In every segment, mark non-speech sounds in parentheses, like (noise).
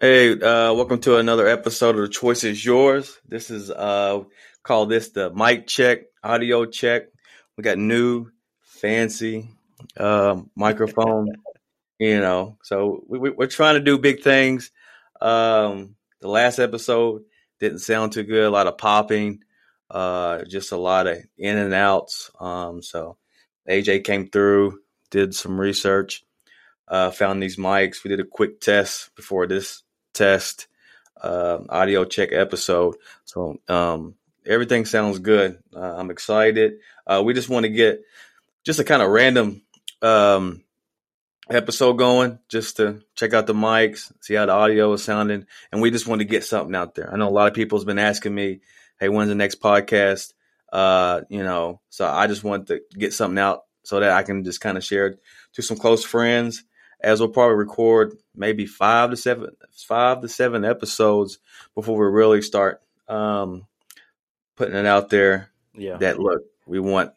Hey, uh, welcome to another episode of The Choice is Yours. This is uh call this the mic check, audio check. We got new fancy uh, microphone, (laughs) you know. So we, we, are trying to do big things. Um, the last episode didn't sound too good. A lot of popping, uh, just a lot of in and outs. Um, so AJ came through, did some research, uh, found these mics. We did a quick test before this test uh, audio check episode. So um, everything sounds good. Uh, I'm excited. Uh, we just want to get just a kind of random um, episode going, just to check out the mics, see how the audio is sounding, and we just want to get something out there. I know a lot of people's been asking me, "Hey, when's the next podcast?" Uh, you know, so I just want to get something out so that I can just kind of share it to some close friends as we'll probably record maybe five to seven, five to seven episodes before we really start um, putting it out there. Yeah. That look, we want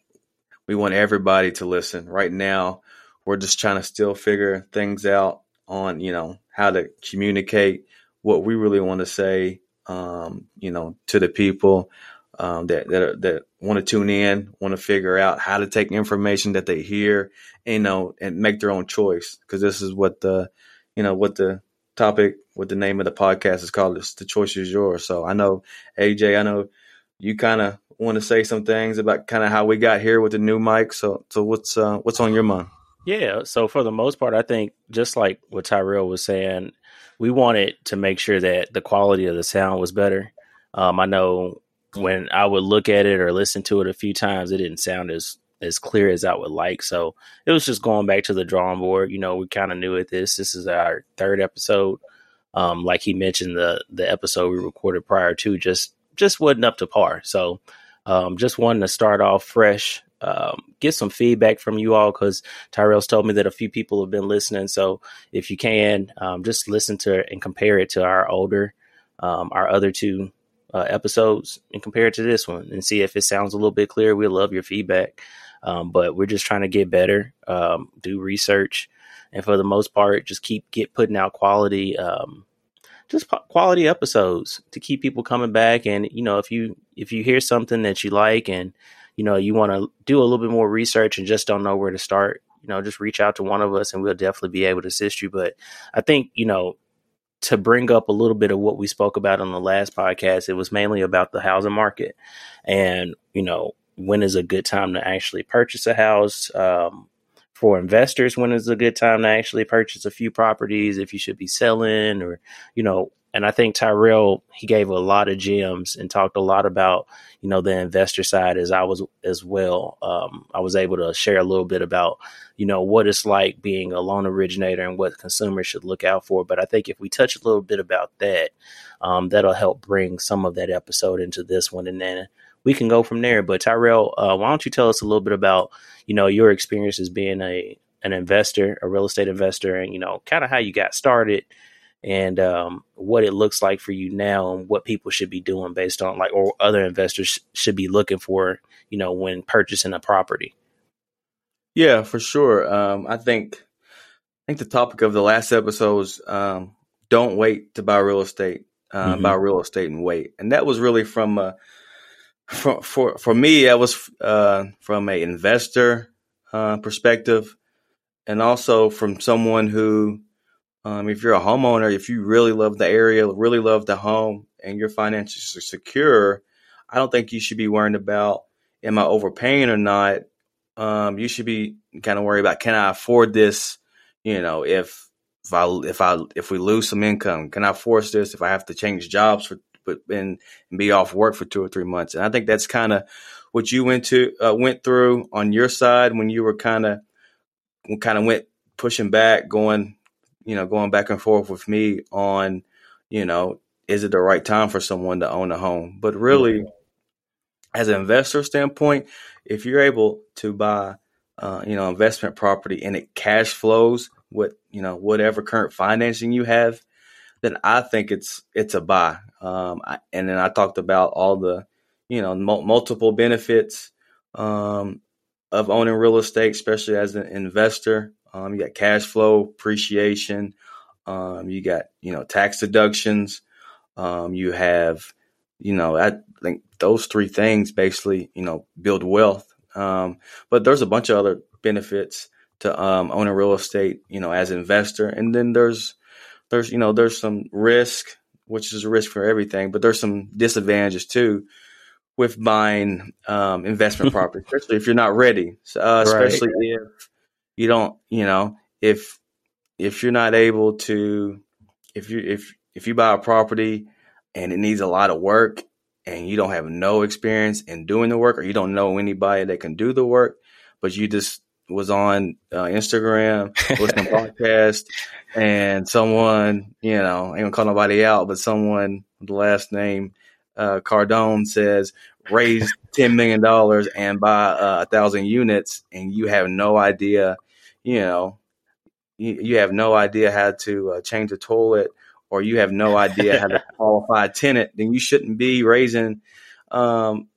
we want everybody to listen. Right now, we're just trying to still figure things out on you know how to communicate what we really want to say, um, you know, to the people um, that that that want to tune in, want to figure out how to take information that they hear, you know, and make their own choice. Because this is what the, you know, what the topic, what the name of the podcast is called. It's the choice is yours. So I know AJ, I know you kind of want to say some things about kind of how we got here with the new mic. So so what's uh, what's on your mind? Yeah. So for the most part, I think just like what Tyrell was saying, we wanted to make sure that the quality of the sound was better. Um, I know when I would look at it or listen to it a few times, it didn't sound as as clear as I would like. So it was just going back to the drawing board. You know, we kind of knew at this. This is our third episode. Um, like he mentioned, the the episode we recorded prior to just just wasn't up to par. So um, just wanting to start off fresh, um, get some feedback from you all because Tyrell's told me that a few people have been listening. So if you can, um, just listen to and compare it to our older, um, our other two uh, episodes and compare it to this one and see if it sounds a little bit clearer. We love your feedback. Um, but we're just trying to get better, um, do research, and for the most part, just keep get putting out quality, um, just quality episodes to keep people coming back. And you know, if you if you hear something that you like and you know you want to do a little bit more research and just don't know where to start, you know, just reach out to one of us and we'll definitely be able to assist you. But I think you know to bring up a little bit of what we spoke about on the last podcast, it was mainly about the housing market and, you know, when is a good time to actually purchase a house. Um, for investors, when is a good time to actually purchase a few properties, if you should be selling or, you know, and I think Tyrell he gave a lot of gems and talked a lot about you know the investor side as I was as well. Um, I was able to share a little bit about you know what it's like being a loan originator and what consumers should look out for. But I think if we touch a little bit about that, um, that'll help bring some of that episode into this one, and then we can go from there. But Tyrell, uh, why don't you tell us a little bit about you know your experience as being a an investor, a real estate investor, and you know kind of how you got started and um, what it looks like for you now and what people should be doing based on like or other investors should be looking for you know when purchasing a property. Yeah for sure. Um, i think i think the topic of the last episode was um, don't wait to buy real estate uh, mm-hmm. buy real estate and wait. And that was really from uh, for, for for me that was uh, from a investor uh, perspective and also from someone who um, if you're a homeowner, if you really love the area, really love the home, and your finances are secure, I don't think you should be worrying about am I overpaying or not. Um, you should be kind of worried about can I afford this? You know, if if I if I if we lose some income, can I force this? If I have to change jobs for and, and be off work for two or three months, and I think that's kind of what you went to uh, went through on your side when you were kind of kind of went pushing back, going you know, going back and forth with me on, you know, is it the right time for someone to own a home? But really, mm-hmm. as an investor standpoint, if you're able to buy, uh, you know, investment property and it cash flows with, you know, whatever current financing you have, then I think it's it's a buy. Um, I, and then I talked about all the, you know, multiple benefits um, of owning real estate, especially as an investor. Um, you got cash flow, appreciation. Um, you got you know tax deductions. Um, you have you know I think those three things basically you know build wealth. Um, but there's a bunch of other benefits to um, owning real estate, you know, as an investor, and then there's there's you know there's some risk, which is a risk for everything, but there's some disadvantages too with buying um, investment (laughs) property, especially if you're not ready. Uh, especially right. if you don't, you know, if if you're not able to, if you if if you buy a property and it needs a lot of work and you don't have no experience in doing the work or you don't know anybody that can do the work, but you just was on uh, Instagram, (laughs) listening to podcast, and someone, you know, I ain't gonna call nobody out, but someone the last name uh, Cardone says raise ten million dollars and buy uh, a thousand units, and you have no idea, you know, you, you have no idea how to uh, change a toilet, or you have no idea how to (laughs) qualify a tenant, then you shouldn't be raising um,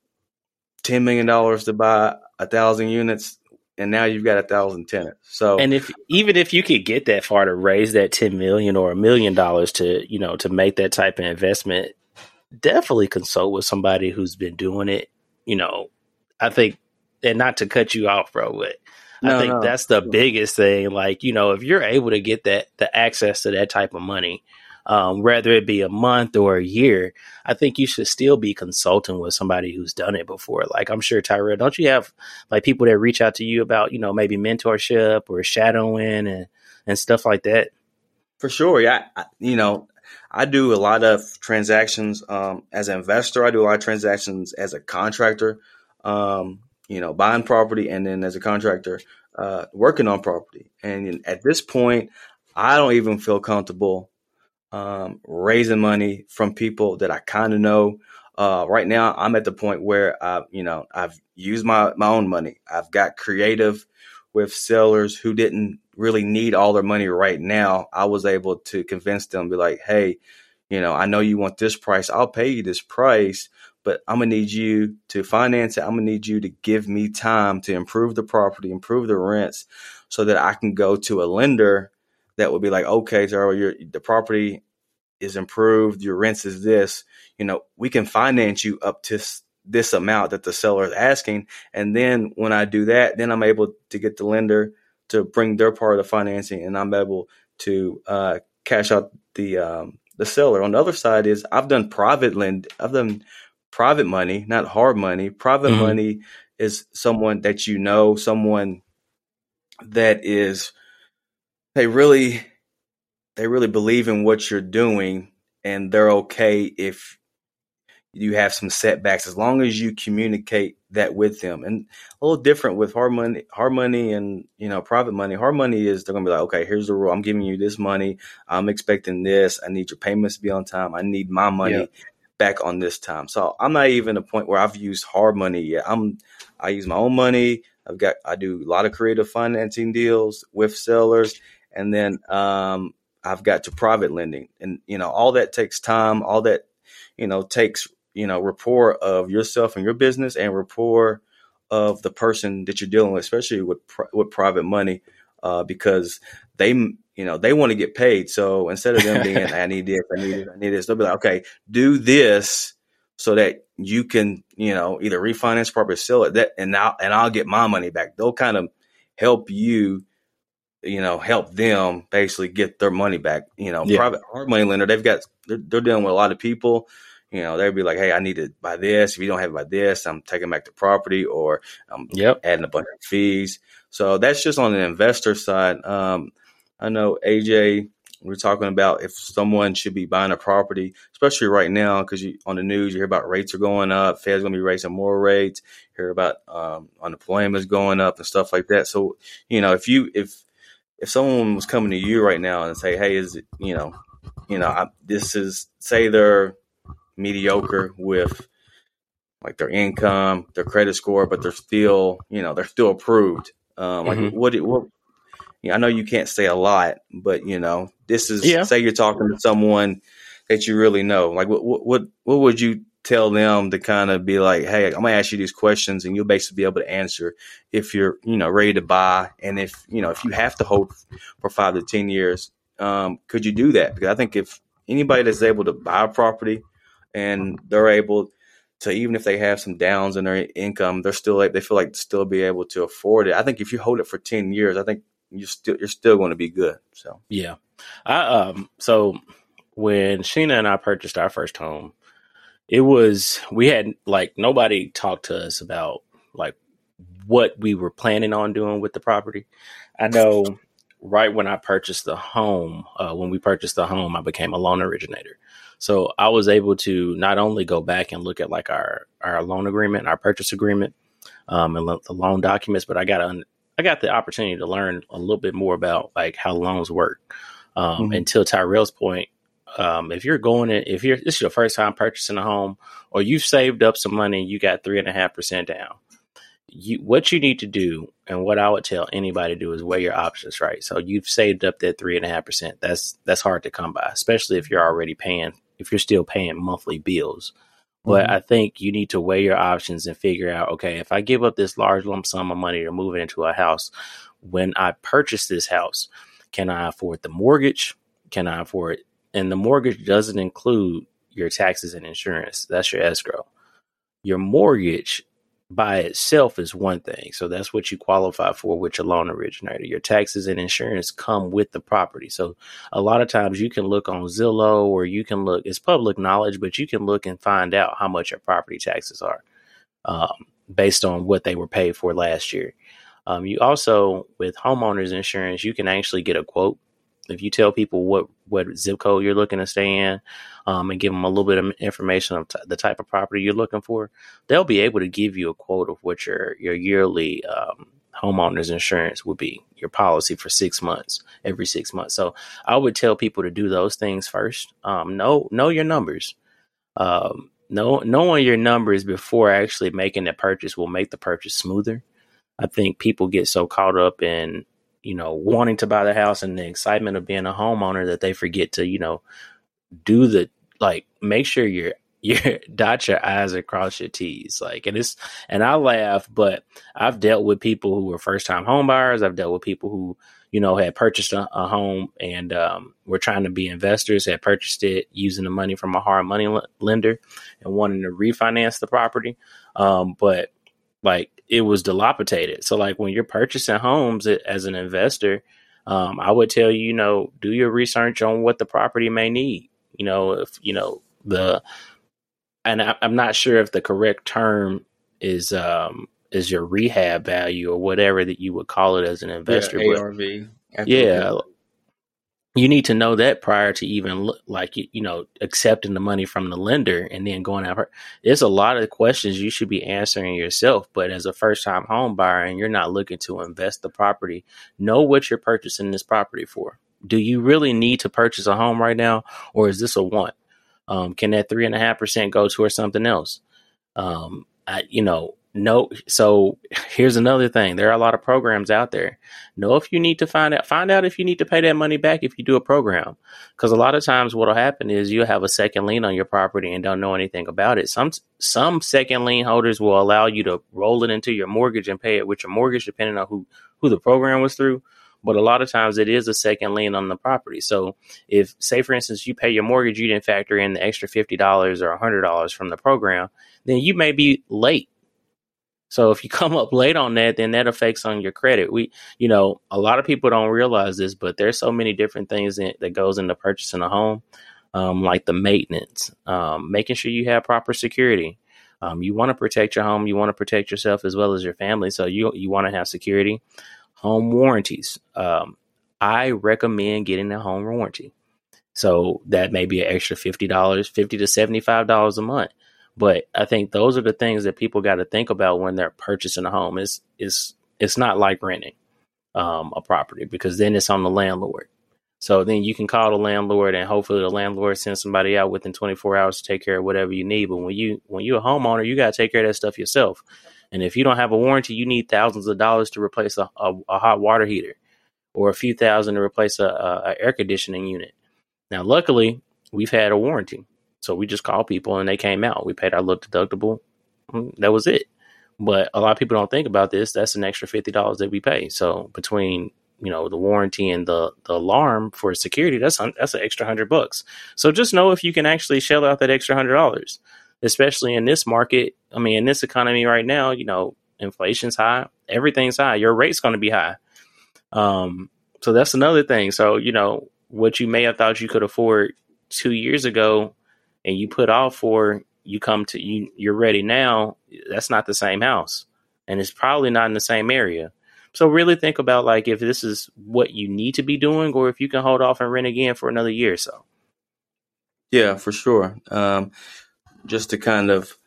ten million dollars to buy a thousand units and now you've got a thousand tenants. So, and if even if you could get that far to raise that ten million or a million dollars to you know to make that type of investment, definitely consult with somebody who's been doing it. You know, I think, and not to cut you off, bro, but no, I think no. that's the biggest thing. Like, you know, if you're able to get that the access to that type of money, um, whether it be a month or a year, I think you should still be consulting with somebody who's done it before. Like I'm sure Tyrell, don't you have like people that reach out to you about, you know, maybe mentorship or shadowing and, and stuff like that? For sure. Yeah. I, you know, I do a lot of transactions um, as an investor. I do a lot of transactions as a contractor, um, you know, buying property, and then as a contractor, uh, working on property. And at this point, I don't even feel comfortable um, raising money from people that I kind of know. Uh, right now, I'm at the point where I, you know, I've used my my own money. I've got creative with sellers who didn't really need all their money right now. I was able to convince them, be like, hey, you know, I know you want this price. I'll pay you this price, but I'm gonna need you to finance it. I'm gonna need you to give me time to improve the property, improve the rents, so that I can go to a lender that would be like, okay, so the property is improved, your rents is this, you know, we can finance you up to this amount that the seller is asking. And then when I do that, then I'm able to get the lender to bring their part of the financing and I'm able to uh, cash out the um, the seller. On the other side is I've done private lend I've done private money, not hard money. Private mm-hmm. money is someone that you know, someone that is they really they really believe in what you're doing and they're okay if you have some setbacks as long as you communicate that with them. And a little different with hard money, hard money and you know private money. Hard money is they're gonna be like, okay, here's the rule. I'm giving you this money. I'm expecting this. I need your payments to be on time. I need my money yeah. back on this time. So I'm not even a point where I've used hard money yet. I'm I use my own money. I've got I do a lot of creative financing deals with sellers, and then um, I've got to private lending, and you know all that takes time. All that you know takes you know rapport of yourself and your business, and rapport of the person that you're dealing with, especially with with private money, uh, because they you know they want to get paid. So instead of them being I need this, I need this, I need this, they'll be like, okay, do this so that you can you know either refinance property, sell it, that and I'll and I'll get my money back. They'll kind of help you you know, help them basically get their money back. You know, yeah. private hard money lender, they've got they're, they're, dealing with a lot of people. You know, they'd be like, "Hey, I need to buy this. If you don't have it by this, I'm taking back the property, or I'm yep. adding a bunch of fees." So that's just on the investor side. Um, I know AJ, we're talking about if someone should be buying a property, especially right now, because on the news you hear about rates are going up, Fed's going to be raising more rates. hear about um, unemployment is going up and stuff like that. So you know, if you if if someone was coming to you right now and say, "Hey, is it you know, you know, I, this is say they're mediocre with like their income, their credit score, but they're still you know they're still approved." Um, like mm-hmm. what what you know, I know you can't say a lot, but you know, this is yeah. say you're talking to someone that you really know. Like what what what would you tell them to kind of be like, hey, I'm gonna ask you these questions, and you'll basically be able to answer if you're, you know, ready to buy, and if you know if you have to hold for five to ten years, um, could you do that? Because I think if anybody that's able to buy a property and they're able to even if they have some downs in their income, they're still they feel like still be able to afford it. I think if you hold it for ten years, I think you're still you're still going to be good. So yeah, I um so when Sheena and I purchased our first home, it was we had like nobody talked to us about like what we were planning on doing with the property. I know right when I purchased the home, uh, when we purchased the home, I became a loan originator. So I was able to not only go back and look at like our our loan agreement, our purchase agreement, um, and the loan documents, but I got a, I got the opportunity to learn a little bit more about like how loans work. Um, mm-hmm. Until Tyrell's point, um, if you're going in, if you're this is your first time purchasing a home, or you've saved up some money, and you got three and a half percent down. You, what you need to do, and what I would tell anybody to do, is weigh your options right. So you've saved up that three and a half percent. That's that's hard to come by, especially if you're already paying, if you're still paying monthly bills. But mm-hmm. I think you need to weigh your options and figure out, okay, if I give up this large lump sum of money to move into a house, when I purchase this house, can I afford the mortgage? Can I afford it? and the mortgage doesn't include your taxes and insurance. That's your escrow. Your mortgage by itself is one thing. So that's what you qualify for with your loan originator. Your taxes and insurance come with the property. So a lot of times you can look on Zillow or you can look, it's public knowledge, but you can look and find out how much your property taxes are um, based on what they were paid for last year. Um, you also, with homeowners insurance, you can actually get a quote if you tell people what what zip code you're looking to stay in, um, and give them a little bit of information of t- the type of property you're looking for, they'll be able to give you a quote of what your your yearly um, homeowners insurance would be, your policy for six months, every six months. So I would tell people to do those things first. Um, know know your numbers. Um, know knowing your numbers before actually making the purchase will make the purchase smoother. I think people get so caught up in you know, wanting to buy the house and the excitement of being a homeowner that they forget to, you know, do the like make sure you're (laughs) you dot your I's and cross your T's. Like, and it's, and I laugh, but I've dealt with people who were first time home buyers. I've dealt with people who, you know, had purchased a, a home and um, were trying to be investors, had purchased it using the money from a hard money l- lender and wanting to refinance the property. Um, but like it was dilapidated. So like when you're purchasing homes as an investor, um, I would tell you, you know, do your research on what the property may need. You know, if you know the, and I, am not sure if the correct term is um is your rehab value or whatever that you would call it as an investor. Yeah, ARV. Yeah, you need to know that prior to even like you, know accepting the money from the lender and then going out there's a lot of questions you should be answering yourself but as a first time home buyer and you're not looking to invest the property know what you're purchasing this property for. Do you really need to purchase a home right now or is this a want? Um, can that three and a half percent go towards something else? Um, I, you know no so here's another thing. There are a lot of programs out there. Know if you need to find out find out if you need to pay that money back if you do a program. Because a lot of times what'll happen is you'll have a second lien on your property and don't know anything about it. Some some second lien holders will allow you to roll it into your mortgage and pay it with your mortgage depending on who who the program was through. But a lot of times it is a second lien on the property. So if, say, for instance, you pay your mortgage, you didn't factor in the extra fifty dollars or hundred dollars from the program, then you may be late so if you (laughs) come up late on that, then that affects on your credit. We, you know, a lot of people don't realize this, but there's so many different things that, that goes into purchasing a home, um, like the maintenance, um, making sure you have proper security. Um, you want to protect your home, you want to protect yourself as well as your family, so you you want to have security. Home warranties. Um, I recommend getting a home warranty. So that may be an extra fifty dollars, fifty to seventy five dollars a month. But I think those are the things that people got to think about when they're purchasing a home. Is is it's not like renting um, a property because then it's on the landlord. So then you can call the landlord and hopefully the landlord sends somebody out within 24 hours to take care of whatever you need. But when you when you're a homeowner, you got to take care of that stuff yourself. And if you don't have a warranty, you need thousands of dollars to replace a, a, a hot water heater or a few thousand to replace a, a, air conditioning unit. Now, luckily, we've had a warranty. So we just called people and they came out. We paid our little deductible. Mm, that was it. But a lot of people don't think about this. That's an extra fifty dollars that we pay. So between you know the warranty and the the alarm for security, that's that's an extra hundred bucks. So just know if you can actually shell out that extra hundred dollars, especially in this market. I mean, in this economy right now, you know, inflation's high, everything's high. Your rate's going to be high. Um, so that's another thing. So you know what you may have thought you could afford two years ago, and you put all four, you come to you you're ready now. That's not the same house, and it's probably not in the same area. So really think about like if this is what you need to be doing, or if you can hold off and rent again for another year or so. Yeah, for sure. Um, just to kind of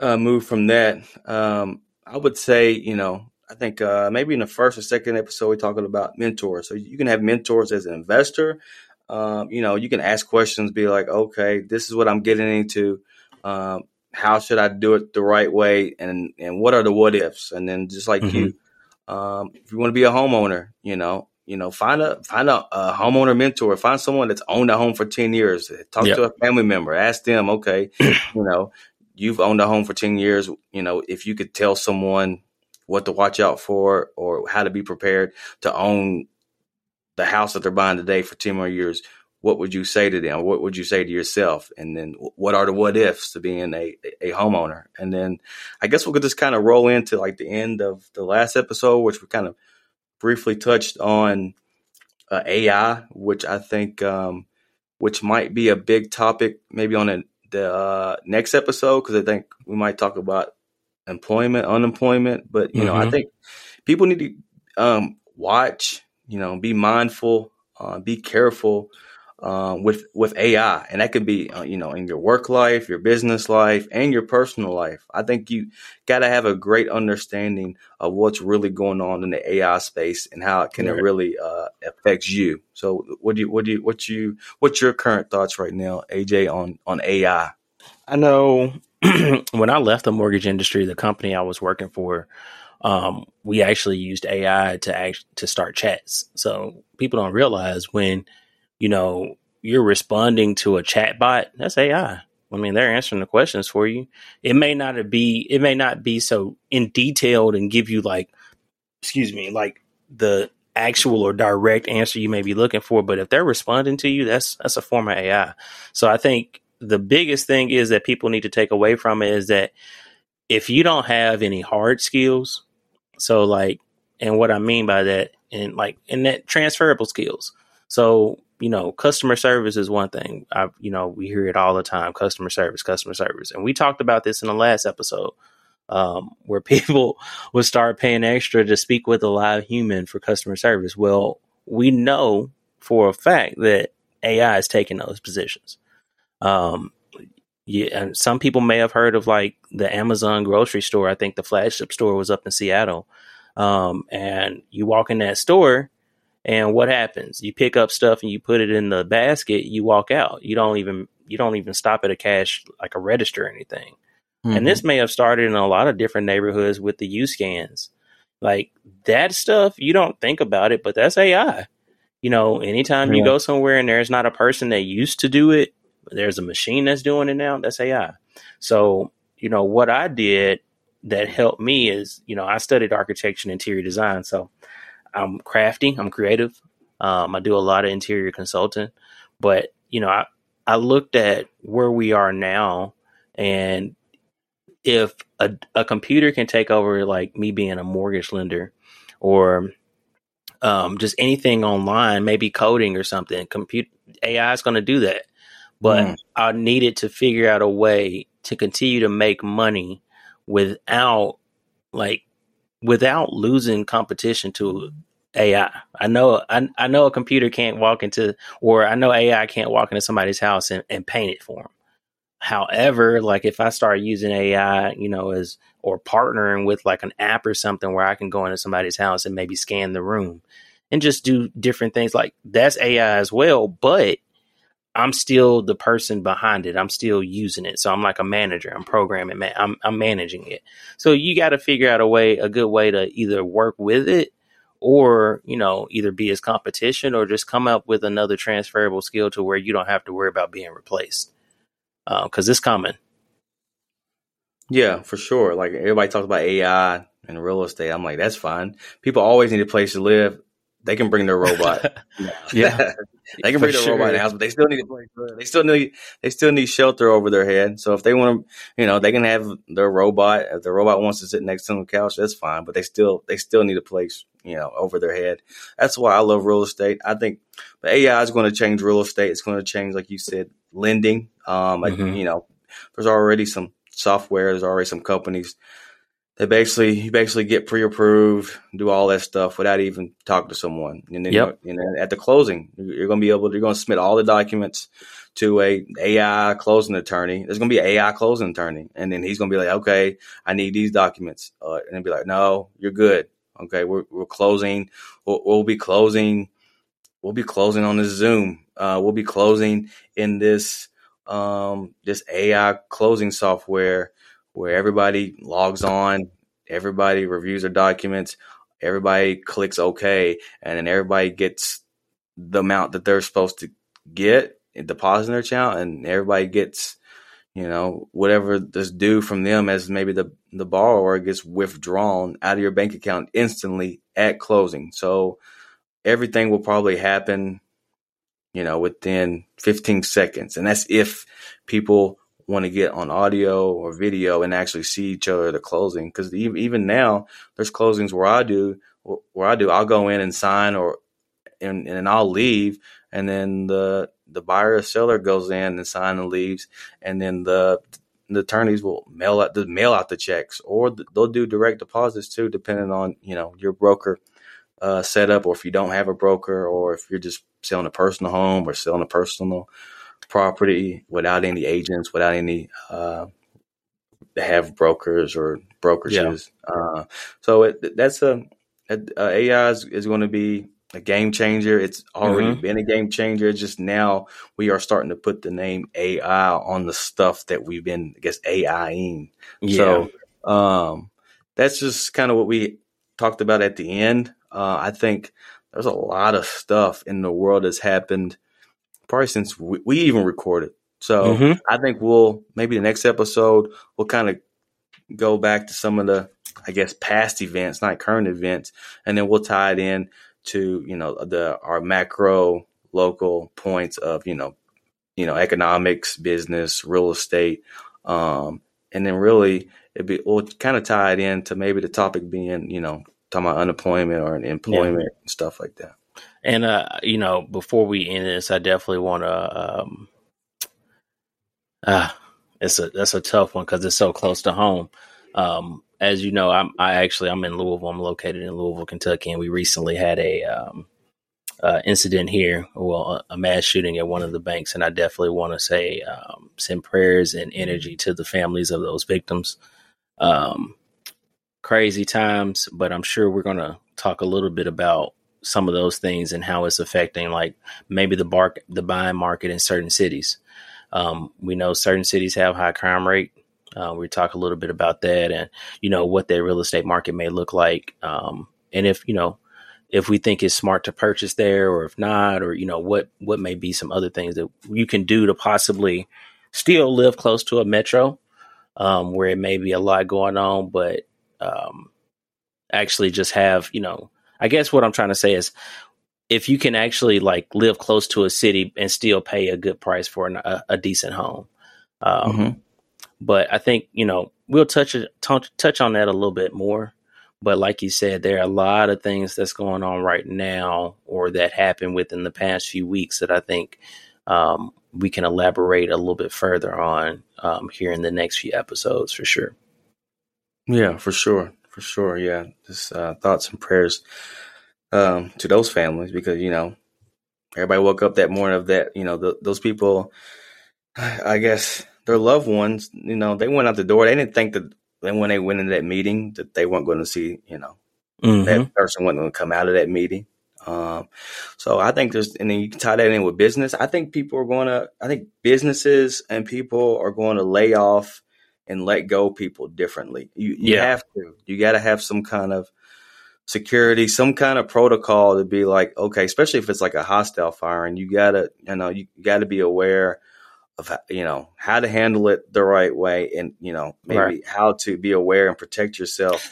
uh, move from that, um, I would say, you know, I think uh, maybe in the first or second episode, we're talking about mentors. So you can have mentors as an investor. Um, you know, you can ask questions, be like, okay, this is what I'm getting into. Um, how should I do it the right way? And and what are the what ifs? And then just like mm-hmm. you, um, if you want to be a homeowner, you know, you know, find a find a, a, homeowner mentor. Find someone that's owned a home for ten years. Talk yep. to a family member. Ask them, okay, (clears throat) you know, you've owned a home for ten years. You know, if you could tell someone what to watch out for or how to be prepared to own the house that they're buying today for 10 more years, what would you say to them? What would you say to yourself? And then what are the what ifs to being a, a homeowner? And then I guess we could just kind of roll into like the end of the last episode, which we kind of briefly touched on uh, AI, which I think, um, which might be a big topic maybe on a, the uh, next episode, because I think we might talk about employment, unemployment. But you mm-hmm. know, I mm-hmm. think people need to um, watch. You know, be mindful, uh, be careful uh, with with AI, and that could be uh, you know in your work life, your business life, and your personal life. I think you got to have a great understanding of what's really going on in the AI space and how it can right. really uh, affect you. So, what do you what do you what you what's your current thoughts right now, AJ, on on AI? I know (clears throat) when I left the mortgage industry, the company I was working for, um, we actually used AI to act, to start chats. So people don't realize when you know you're responding to a chat bot, that's AI. I mean, they're answering the questions for you. It may not be it may not be so in detailed and give you like, excuse me, like the actual or direct answer you may be looking for. But if they're responding to you, that's that's a form of AI. So I think the biggest thing is that people need to take away from it is that if you don't have any hard skills, so like, and what I mean by that, and like, and that transferable skills. So, you know, customer service is one thing. I, you know, we hear it all the time customer service, customer service. And we talked about this in the last episode um, where (laughs) people would start paying extra to speak with a live human for customer service. Well, we know for a fact that AI is taking those positions. Um, yeah, and some people may have heard of like the Amazon grocery store. I think the flagship store was up in Seattle. Um, and you walk in that store, and what happens? You pick up stuff and you put it in the basket. You walk out. You don't even you don't even stop at a cash like a register or anything. Mm-hmm. And this may have started in a lot of different neighborhoods with the U scans. Like that stuff, you don't think about it, but that's AI. You know, anytime yeah. you go somewhere and there's not a person that used to do it, there's a machine that's doing it now. That's AI. So, you know, what I did that helped me is, you know, I studied architecture and interior design. So I'm crafty, I'm creative. Um, I do a lot of interior consulting. But, you know, I, I looked at where we are now and if a, a computer can take over like me being a mortgage lender or um, just anything online, maybe coding or something, compute AI is going to do that but mm. I needed to figure out a way to continue to make money without like without losing competition to AI. I know I, I know a computer can't walk into or I know AI can't walk into somebody's house and, and paint it for them. However, like if I start using AI, you know, as or partnering with like an app or something where I can go into somebody's house and maybe scan the room and just do different things like that's AI as well, but I'm still the person behind it. I'm still using it. So I'm like a manager. I'm programming, man. I'm, I'm managing it. So you got to figure out a way, a good way to either work with it or, you know, either be as competition or just come up with another transferable skill to where you don't have to worry about being replaced. because uh, it's coming. Yeah, for sure. Like everybody talks about AI and real estate. I'm like, that's fine. People always need a place to live. They can bring their robot. (laughs) yeah, (laughs) they can bring their sure. robot in the house, but they still need a place. They still need they still need shelter over their head. So if they want to, you know, they can have their robot. If the robot wants to sit next to them on the couch, that's fine. But they still they still need a place, you know, over their head. That's why I love real estate. I think the AI is going to change real estate. It's going to change, like you said, lending. Um, mm-hmm. you know, there's already some software. There's already some companies they basically you basically get pre-approved, do all that stuff without even talking to someone. And then yep. you know, at the closing, you're going to be able to you're going to submit all the documents to a AI closing attorney. There's going to be an AI closing attorney, and then he's going to be like, "Okay, I need these documents," uh, and then be like, "No, you're good. Okay, we're we're closing. We'll, we'll be closing. We'll be closing on this Zoom. Uh, we'll be closing in this um, this AI closing software." Where everybody logs on, everybody reviews their documents, everybody clicks OK, and then everybody gets the amount that they're supposed to get deposit in their account, and everybody gets you know whatever is due from them as maybe the the borrower gets withdrawn out of your bank account instantly at closing. So everything will probably happen you know within 15 seconds and that's if people want to get on audio or video and actually see each other at the closing. Because even now, there's closings where I do where I do I'll go in and sign or and and I'll leave, and then the the buyer or seller goes in and sign and leaves, and then the the attorneys will mail out the mail out the checks, or they'll do direct deposits too, depending on you know your broker uh, setup, or if you don't have a broker, or if you're just selling a personal home or selling a personal property without any agents, without any uh, have brokers or brokerages. Yeah. Uh, so it, that's a, a, a AI is, is, going to be a game changer. It's already mm-hmm. been a game changer. Just now we are starting to put the name AI on the stuff that we've been, I guess, AIing. Yeah. So um, that's just kind of what we talked about at the end. Uh, I think there's a lot of stuff in the world that's happened probably since we, we even recorded. So mm-hmm. I think we'll maybe the next episode we'll kind of go back to some of the I guess past events, not current events, and then we'll tie it in to you know the our macro local points of you know you know economics, business, real estate, um, and then really it be we'll kind of tie it in to maybe the topic being you know talking about unemployment or employment yeah. and stuff like that. And uh, you know, before we end this, I definitely want to. Um, uh, it's a that's a tough one because it's so close to home. Um, as you know, I'm I actually I'm in Louisville. I'm located in Louisville, Kentucky, and we recently had a um, uh, incident here, well, a, a, mass shooting at one of the banks, and I definitely want to say um, send prayers and energy to the families of those victims. Um, crazy times, but I'm sure we're to talk a little bit about some of those things and how it's affecting like maybe the bark the buying market in certain cities. Um, we know certain cities have high crime rate. Uh, we talk a little bit about that and you know what their real estate market may look like. Um, and if you know if we think it's smart to purchase there or if not, or you know what what may be some other things that you can do to possibly still live close to a metro um, where it may be a lot going on, but um, actually just have you know I guess what I'm trying to say is if you can actually like live close to a city and still pay a good price for an, a, a, decent home. Um, mm-hmm. But I think, you know, we'll touch, touch, touch on that a little bit more. But like you said, there are a lot of things that's going on right now or that happened within the past few weeks that I think um, we can elaborate a little bit further on um, here in the next few episodes for sure. Yeah, for sure for sure. Yeah, just uh, thoughts and prayers um, to those families because you know everybody woke up that morning of that. You know, the, those people. I guess their loved ones. You know, they went out the door. They didn't think that then when they went into that meeting that they weren't going to see. You know, mm-hmm. that person wasn't going to come out of that meeting. Um, so I think there's, and then you can tie that in with business. I think people are going to, I think businesses and people are going to lay off and let go people differently. You you yeah. have to. You got to have some kind of security, some kind of protocol to be like, okay, especially if it's like a hostile firing, you gotta, you know, you got to be aware of you know how to handle it the right way, and you know maybe right. how to be aware and protect yourself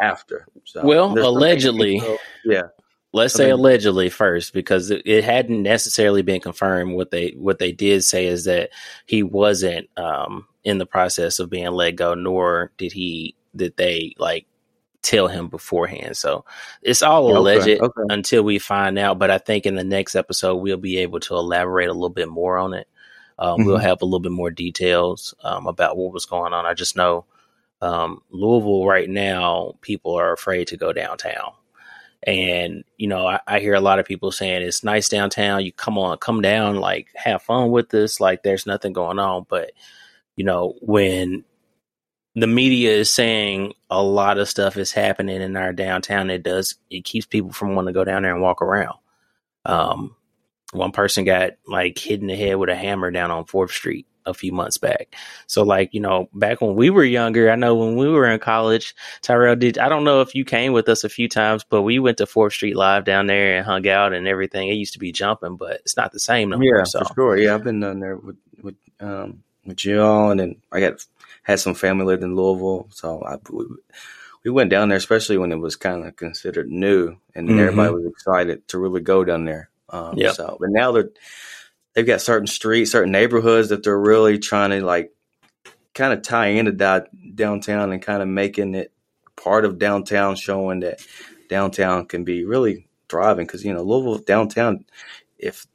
after. So, well, allegedly, people, yeah. Let's say allegedly first, because it, hadn't necessarily been confirmed. What they what they did say is that he wasn't um, in the process of being let go, nor did he did they like tell him beforehand. So it's all alleged okay, okay. until we find out. But I think in the next episode we'll be able to elaborate a little bit more on it. Um, mm-hmm. We'll have a little bit more details um, about what was going on. I just know um, Louisville right now, people are afraid to go downtown. And you know, I, I, hear a lot of people saying it's nice downtown. You come on, come down, like have fun with this. Like there's nothing going on. But you know, when the media is saying a lot of stuff is happening in our downtown, it does it keeps people from wanting to go down there and walk around. Um, one person got like hit in the head with a hammer down on Fourth Street a few months back. So like, you know, back when we were younger, I know when we were in college, Tyrell did I don't know if you came with us a few times, but we went to Fourth Street Live down there and hung out and everything. It used to be jumping, but it's not the same no yeah, more. So. for sure. Yeah, I've been down there with with um with y'all and then I got had some family lived in Louisville. So I we, we went down there, especially when it was kind of considered new, and mm-hmm. everybody was excited to really go down there. Um, yeah. So, but now they're they've got certain streets, certain neighborhoods that they're really trying to like kind of tie into that downtown and kind of making it part of downtown, showing that downtown can be really thriving. Because you know, Louisville downtown, if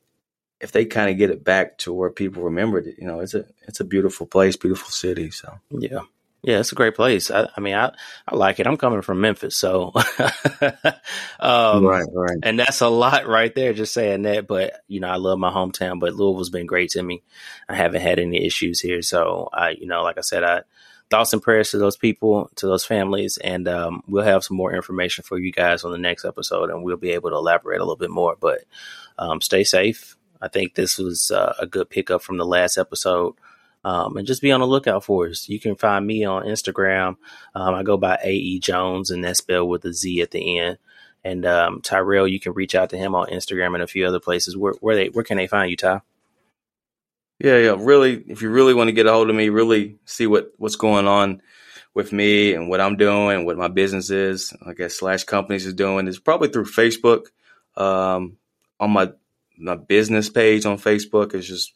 if they kind of get it back to where people remembered it, you know, it's a it's a beautiful place, beautiful city. So yeah, yeah, it's a great place. I, I mean, I, I like it. I'm coming from Memphis, so (laughs) um, right, right, and that's a lot right there. Just saying that, but you know, I love my hometown. But Louisville's been great to me. I haven't had any issues here, so I, you know, like I said, I thoughts and prayers to those people, to those families, and um, we'll have some more information for you guys on the next episode, and we'll be able to elaborate a little bit more. But um, stay safe. I think this was uh, a good pickup from the last episode. Um, and just be on the lookout for us. You can find me on Instagram. Um, I go by AE Jones, and that's spelled with a Z at the end. And um, Tyrell, you can reach out to him on Instagram and a few other places. Where, where they where can they find you, Ty? Yeah, yeah. Really, if you really want to get a hold of me, really see what what's going on with me and what I'm doing, and what my business is, I guess slash companies is doing, is probably through Facebook. Um, on my my business page on Facebook is just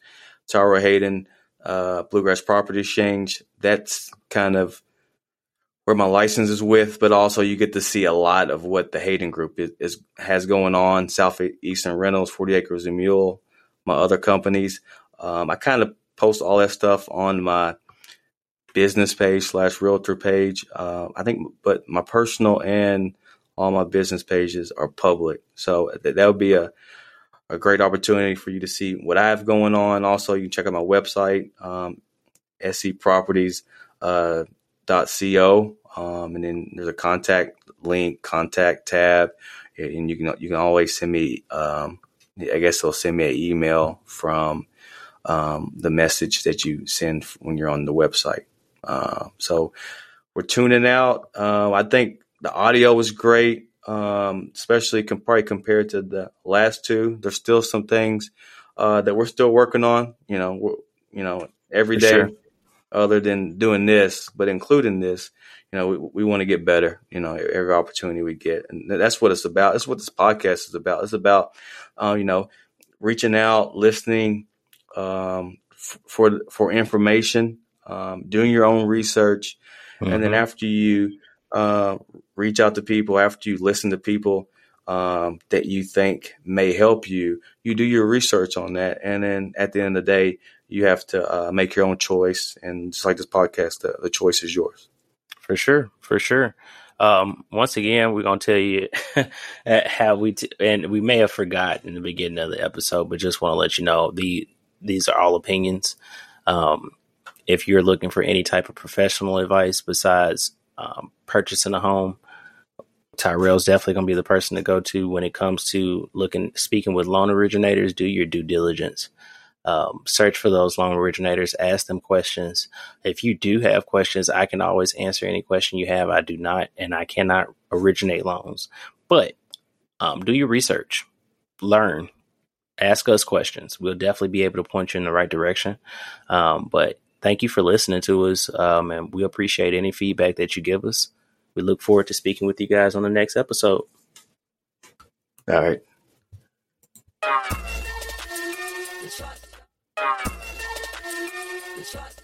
Tyrell Hayden uh, Bluegrass Property Exchange. That's kind of where my license is with, but also you get to see a lot of what the Hayden Group is, is has going on. Southeastern Rentals, Forty Acres and Mule, my other companies. Um, I kind of post all that stuff on my business page slash realtor page. Uh, I think, but my personal and all my business pages are public, so that, that would be a a great opportunity for you to see what I have going on. Also, you can check out my website, um, scproperties.co. Uh, um, and then there's a contact link, contact tab, and you can you can always send me. Um, I guess they'll send me an email from um, the message that you send when you're on the website. Uh, so we're tuning out. Uh, I think the audio was great um, especially com- probably compared to the last two. There's still some things uh, that we're still working on. You know, you know, every day, sure. other than doing this, but including this. You know, we, we want to get better. You know, every opportunity we get, and that's what it's about. That's what this podcast is about. It's about, uh, you know, reaching out, listening um, f- for for information, um, doing your own research, mm-hmm. and then mm-hmm. after you uh, reach out to people after you listen to people um, that you think may help you. You do your research on that, and then at the end of the day, you have to uh, make your own choice. And just like this podcast, the, the choice is yours. For sure, for sure. Um, once again, we're gonna tell you (laughs) how we t- and we may have forgotten in the beginning of the episode, but just want to let you know the these are all opinions. Um, if you're looking for any type of professional advice besides um, purchasing a home, Tyrell's definitely going to be the person to go to when it comes to looking, speaking with loan originators. Do your due diligence. Um, search for those loan originators, ask them questions. If you do have questions, I can always answer any question you have. I do not, and I cannot originate loans, but um, do your research, learn, ask us questions. We'll definitely be able to point you in the right direction. Um, but thank you for listening to us, um, and we appreciate any feedback that you give us. We look forward to speaking with you guys on the next episode. All right. It's